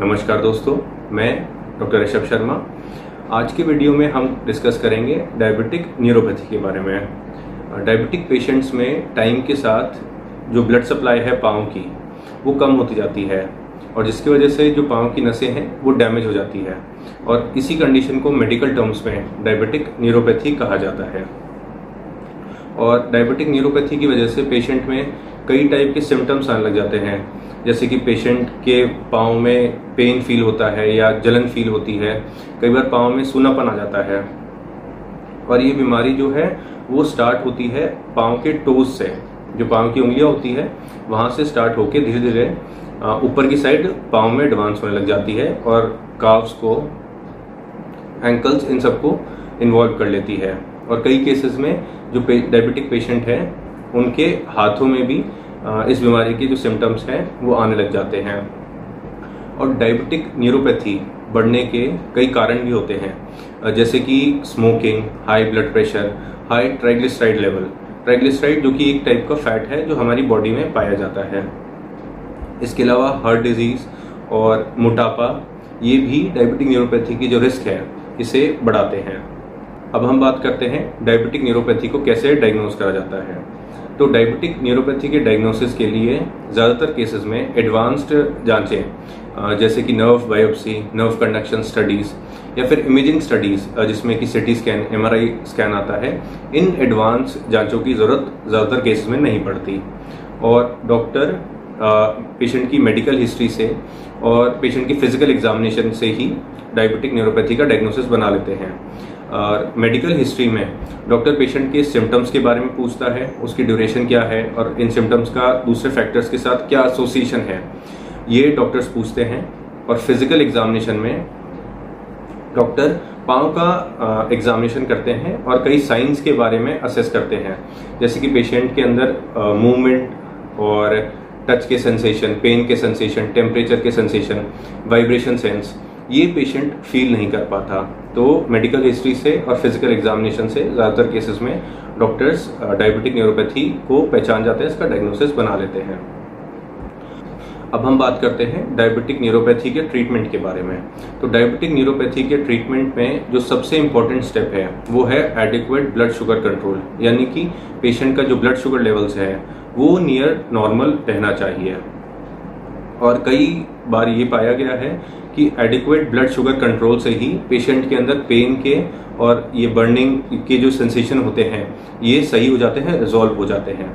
नमस्कार दोस्तों, मैं डॉक्टर ऋषभ शर्मा। आज के वीडियो में हम डिस्कस करेंगे डायबिटिक न्यूरोपैथी के बारे में। डायबिटिक पेशेंट्स में टाइम के साथ जो ब्लड सप्लाई है पाँव की, वो कम होती जाती है और जिसकी वजह से जो पाँव की नसें हैं, वो डैमेज हो जाती है और इसी कंडीशन को मेडिकल टर्म्स में डायबिटिक न्यूरोपैथी कहा जाता है। और डायबिटिक न्यूरोपैथी की वजह से पेशेंट में कई टाइप के सिम्टम्स आने लग जाते हैं। जैसे कि पेशेंट के पाँव में पेन फील होता है या जलन फील होती है, कई बार पाँव में सूनापन आ जाता है। और ये बीमारी जो है, वो स्टार्ट होती है पाँव के टोज से। जो पाँव की उंगलियाँ होती है, वहाँ से स्टार्ट होके धीरे धीरे ऊपर की साइड पाँव में एडवांस होने लग जाती है और काव्स को एंकल्स इन सबको इन्वॉल्व कर लेती है। और कई केसेस में जो डायबिटिक पेशेंट हैं, उनके हाथों में भी इस बीमारी के जो सिम्टम्स हैं, वो आने लग जाते हैं। और डायबिटिक न्यूरोपैथी बढ़ने के कई कारण भी होते हैं। जैसे कि smoking high blood pressure high triglyceride level triglyceride जो कि एक टाइप का फैट है, जो हमारी बॉडी में पाया जाता है। इसके अलावा हार्ट डिज़ीज़ और मोटापा, ये भी डायबिटिक न्यूरोपैथी की जो रिस्क है, इसे बढ़ाते हैं। अब हम बात करते हैं डायबिटिक न्यूरोपैथी को कैसे डायग्नोज करा जाता है। तो डायबिटिक न्यूरोपैथी के डायग्नोसिस के लिए ज़्यादातर केसेस में एडवांस्ड जांचें जैसे कि nerve biopsy nerve conduction studies या फिर इमेजिंग स्टडीज़ जिसमें कि सिटी स्कैन एमआरआई स्कैन आता है। इन एडवांस जांचों की ज़रूरत ज़्यादातर केसेस में नहीं पड़ती। और डॉक्टर पेशेंट की मेडिकल हिस्ट्री से और पेशेंट की फ़िज़िकल एग्जामिनेशन से ही डायबिटिक न्यूरोपैथी का डायग्नोसिस बना लेते हैं। मेडिकल हिस्ट्री में डॉक्टर पेशेंट के सिम्टम्स के बारे में पूछता है, उसकी ड्यूरेशन क्या है और इन सिम्टम्स का दूसरे फैक्टर्स के साथ क्या एसोसिएशन है, ये डॉक्टर्स पूछते हैं। और फ़िज़िकल एग्जामिनेशन में डॉक्टर पाँव का एग्जामिनेशन करते हैं और कई साइंस के बारे में असेस करते हैं। जैसे कि पेशेंट के अंदर मूवमेंट और टच के सेंसेशन पेन के सेंसेशन टेम्परेचर के सेंसेशन वाइब्रेशन सेंस ये पेशेंट फील नहीं कर पाता। तो मेडिकल हिस्ट्री से और फ़िज़िकल एग्जामिनेशन से ज़्यादातर केसेस में डॉक्टर्स डायबिटिक न्यूरोपैथी को पहचान जाते हैं, इसका डायग्नोसिस बना लेते हैं। अब हम बात करते हैं डायबिटिक न्यूरोपैथी के ट्रीटमेंट के बारे में। तो डायबिटिक न्यूरोपैथी के ट्रीटमेंट में जो सबसे इंपॉर्टेंट स्टेप है, वो है एडिक्वेट ब्लड शुगर कंट्रोल यानी कि पेशेंट का जो ब्लड शुगर लेवल्स है, वो नियर नॉर्मल रहना चाहिए। और कई बार ये पाया गया है कि एडिक्वेट ब्लड शुगर कंट्रोल से ही पेशेंट के अंदर पेन के और ये बर्निंग के जो सेंसेशन होते हैं, ये सही हो जाते हैं रिजॉल्व हो जाते हैं।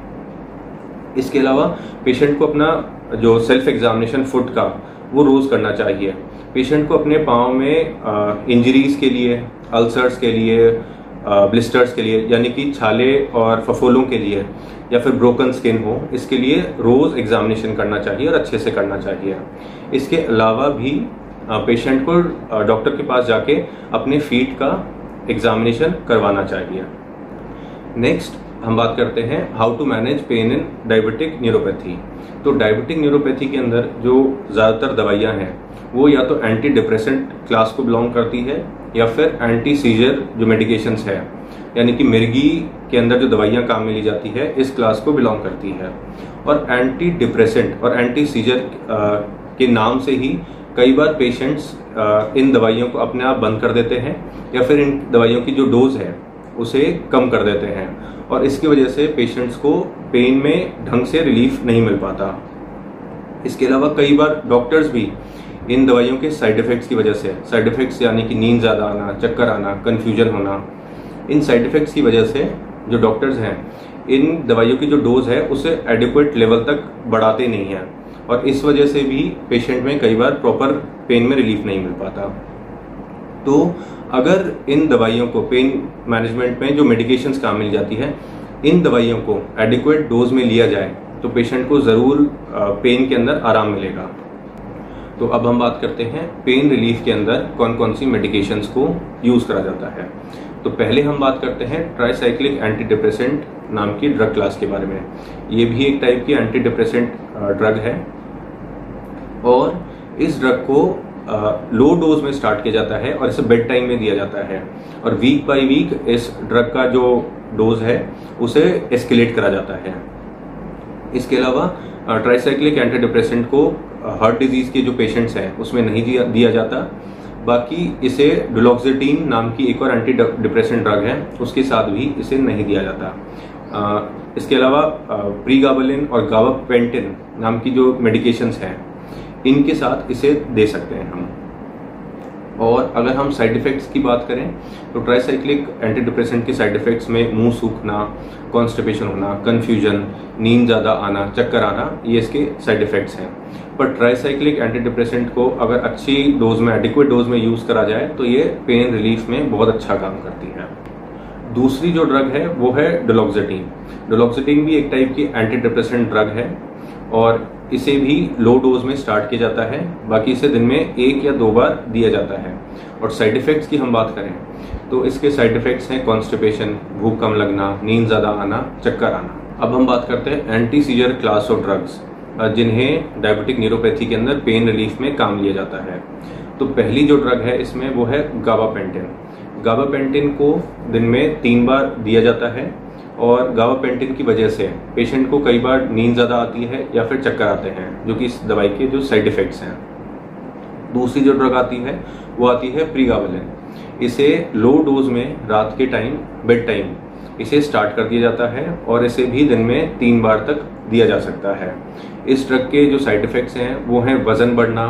इसके अलावा पेशेंट को अपना जो सेल्फ एग्जामिनेशन फुट का, वो रोज़ करना चाहिए। पेशेंट को अपने पाँव में इंजरीज के लिए अल्सर्स के लिए ब्लिस्टर्स के लिए, यानी कि छाले और फफोलों के लिए, या फिर ब्रोकन स्किन हो, इसके लिए रोज़ एग्जामिनेशन करना चाहिए और अच्छे से करना चाहिए। इसके अलावा भी पेशेंट को डॉक्टर के पास जाके अपने फीट का एग्जामिनेशन करवाना चाहिए। नेक्स्ट हम बात करते हैं how to manage pain in diabetic neuropathy तो डायबिटिक न्यूरोपैथी के अंदर जो ज़्यादातर दवाइयाँ हैं, वो या तो एंटी डिप्रेसेंट क्लास को बिलोंग करती है या फिर एंटी सीजर जो मेडिकेशंस है, यानी कि मिर्गी के अंदर जो दवाइयाँ काम में ली जाती है, इस क्लास को बिलोंग करती है। और एंटी डिप्रेसेंट और एंटी सीजर के नाम से ही कई बार पेशेंट्स इन दवाइयों को अपने आप बंद कर देते हैं, या फिर इन दवाइयों की जो डोज है, उसे कम कर देते हैं। और इसकी वजह से पेशेंट्स को पेन में ढंग से रिलीफ नहीं मिल पाता। इसके अलावा कई बार डॉक्टर्स भी इन दवाइयों के साइड इफ़ेक्ट्स की वजह से साइड इफ़ेक्ट्स यानी कि नींद ज़्यादा आना, चक्कर आना कन्फ्यूज़न होना, इन साइड इफ़ेक्ट्स की वजह से जो डॉक्टर्स हैं, इन दवाइयों की जो डोज है, उसे एडिक्वेट लेवल तक बढ़ाते नहीं हैं। और इस वजह से भी पेशेंट में कई बार प्रॉपर पेन में रिलीफ नहीं मिल पाता। तो अगर इन दवाइयों को पेन मैनेजमेंट में जो मेडिकेशंस काम मिल जाती है, इन दवाइयों को एडिक्वेट डोज में लिया जाए तो पेशेंट को ज़रूर पेन के अंदर आराम मिलेगा। तो अब हम बात करते हैं पेन रिलीफ के अंदर कौन कौन सी मेडिकेशंस को यूज़ करा जाता है। तो पहले हम बात करते हैं ट्राईसाइक्लिक एंटी डिप्रेसेंट नाम की ड्रग क्लास के बारे में। ये भी एक टाइप की एंटी डिप्रेसेंट ड्रग है। और इस ड्रग को लो डोज में स्टार्ट किया जाता है और इसे बेड टाइम में दिया जाता है। और वीक बाय वीक इस ड्रग का जो डोज है, उसे एस्केलेट करा जाता है। इसके अलावा ट्राईसाइक्लिक एंटी डिप्रेसेंट को हार्ट डिज़ीज़ के जो पेशेंट्स हैं, उसमें नहीं दिया दिया जाता। बाकी इसे डुलॉक्सिटीन नाम की एक और एंटी डिप्रेशन ड्रग है, उसके साथ भी इसे नहीं दिया जाता। इसके अलावा प्रीगाबलिन और गावापेंटिन नाम की जो मेडिकेशंस हैं, इनके साथ इसे दे सकते हैं हम। अगर हम साइड इफ़ेक्ट्स की बात करें तो ट्राईसाइक्लिक एंटी डिप्रेसेंट के साइड इफ़ेक्ट्स में मुँह सूखना कॉन्स्टिपेशन होना कन्फ्यूज़न नींद ज़्यादा आना, चक्कर आना, ये इसके साइड इफ़ेक्ट्स हैं। पर ट्राईसाइक्लिक एंटी डिप्रेसेंट को अगर अच्छी डोज में एडिक्वेट डोज में यूज़ करा जाए तो ये पेन रिलीफ में बहुत अच्छा काम करती है। दूसरी जो ड्रग है, वो है डोलॉक्सिटीन डोलॉक्सिटीन भी एक टाइप की एंटी डिप्रेसेंट ड्रग है, और इसे भी लो डोज में स्टार्ट किया जाता है। बाकी इसे दिन में एक या दो बार दिया जाता है। और साइड इफ़ेक्ट्स की हम बात करें तो इसके साइड इफ़ेक्ट्स हैं कॉन्स्टिपेशन भूख कम लगना, नींद ज़्यादा आना, चक्कर आना। अब हम बात करते हैं anti seizure class of drugs जिन्हें डायबिटिक न्यूरोपैथी के अंदर पेन रिलीफ में काम लिया जाता है। तो पहली जो ड्रग है, इसमें वो है गावापेंटिन गावापेंटिन को दिन में तीन बार दिया जाता है। और गावापेंटिन की वजह से पेशेंट को कई बार नींद ज़्यादा आती है या फिर चक्कर आते हैं, जो कि इस दवाई के जो साइड इफ़ेक्ट्स हैं। दूसरी जो ड्रग आती है, वो आती है प्रीगावलिन इसे लो डोज में रात के टाइम बेड टाइम इसे स्टार्ट कर दिया जाता है और इसे भी दिन में तीन बार तक दिया जा सकता है। इस ड्रग के जो साइड इफ़ेक्ट्स हैं, वो हैं वज़न बढ़ना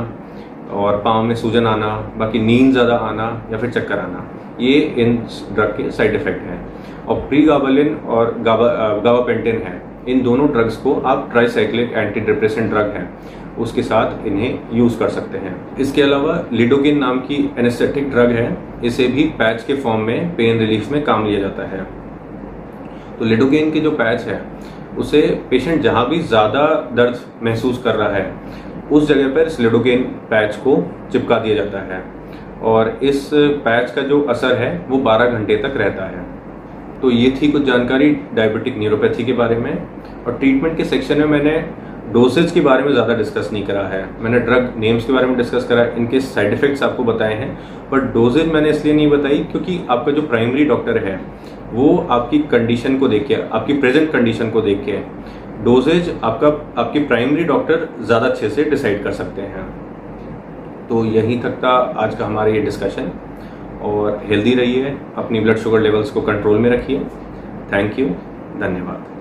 और पाँव में सूजन आना, बाकी नींद ज़्यादा आना या फिर चक्कर आना। ये इन ड्रग के साइड इफ़ेक्ट हैं। और प्री गाबलिन और गावापेंटिन है। इन दोनों ड्रग्स को आप ट्राईसाइक्लिक एंटी डिप्रेशन ड्रग हैं। उसके साथ इन्हें यूज़ कर सकते हैं। इसके अलावा लिडोगिन नाम की एनेस्थेटिक ड्रग है। इसे भी पैच के फॉर्म में पेन रिलीफ में काम लिया जाता है। तो लिडोगिन की जो पैच है, उसे पेशेंट जहाँ भी ज़्यादा दर्द महसूस कर रहा है, उस जगह पर इस लिडोगिन पैच को चिपका दिया जाता है। और इस पैच का जो असर है, वो 12 घंटे तक रहता है। तो ये थी कुछ जानकारी डायबिटिक न्यूरोपैथी के बारे में। और ट्रीटमेंट के सेक्शन में मैंने डोसेज के बारे में ज़्यादा डिस्कस नहीं करा है। मैंने ड्रग नेम्स के बारे में डिस्कस करा, इनके साइड इफ़ेक्ट्स आपको बताए हैं। पर डोजेज मैंने इसलिए नहीं बताई क्योंकि आपका जो प्राइमरी डॉक्टर है, वो आपकी कंडीशन को देख के, आपकी प्रेजेंट कंडीशन को देख के डोजेज आपका, आपकी प्राइमरी डॉक्टर ज़्यादा अच्छे से डिसाइड कर सकते हैं। तो यहीं तक था आज का हमारा ये डिस्कशन और हेल्दी रहिए अपनी ब्लड शुगर लेवल्स को कंट्रोल में रखिए। थैंक यू धन्यवाद।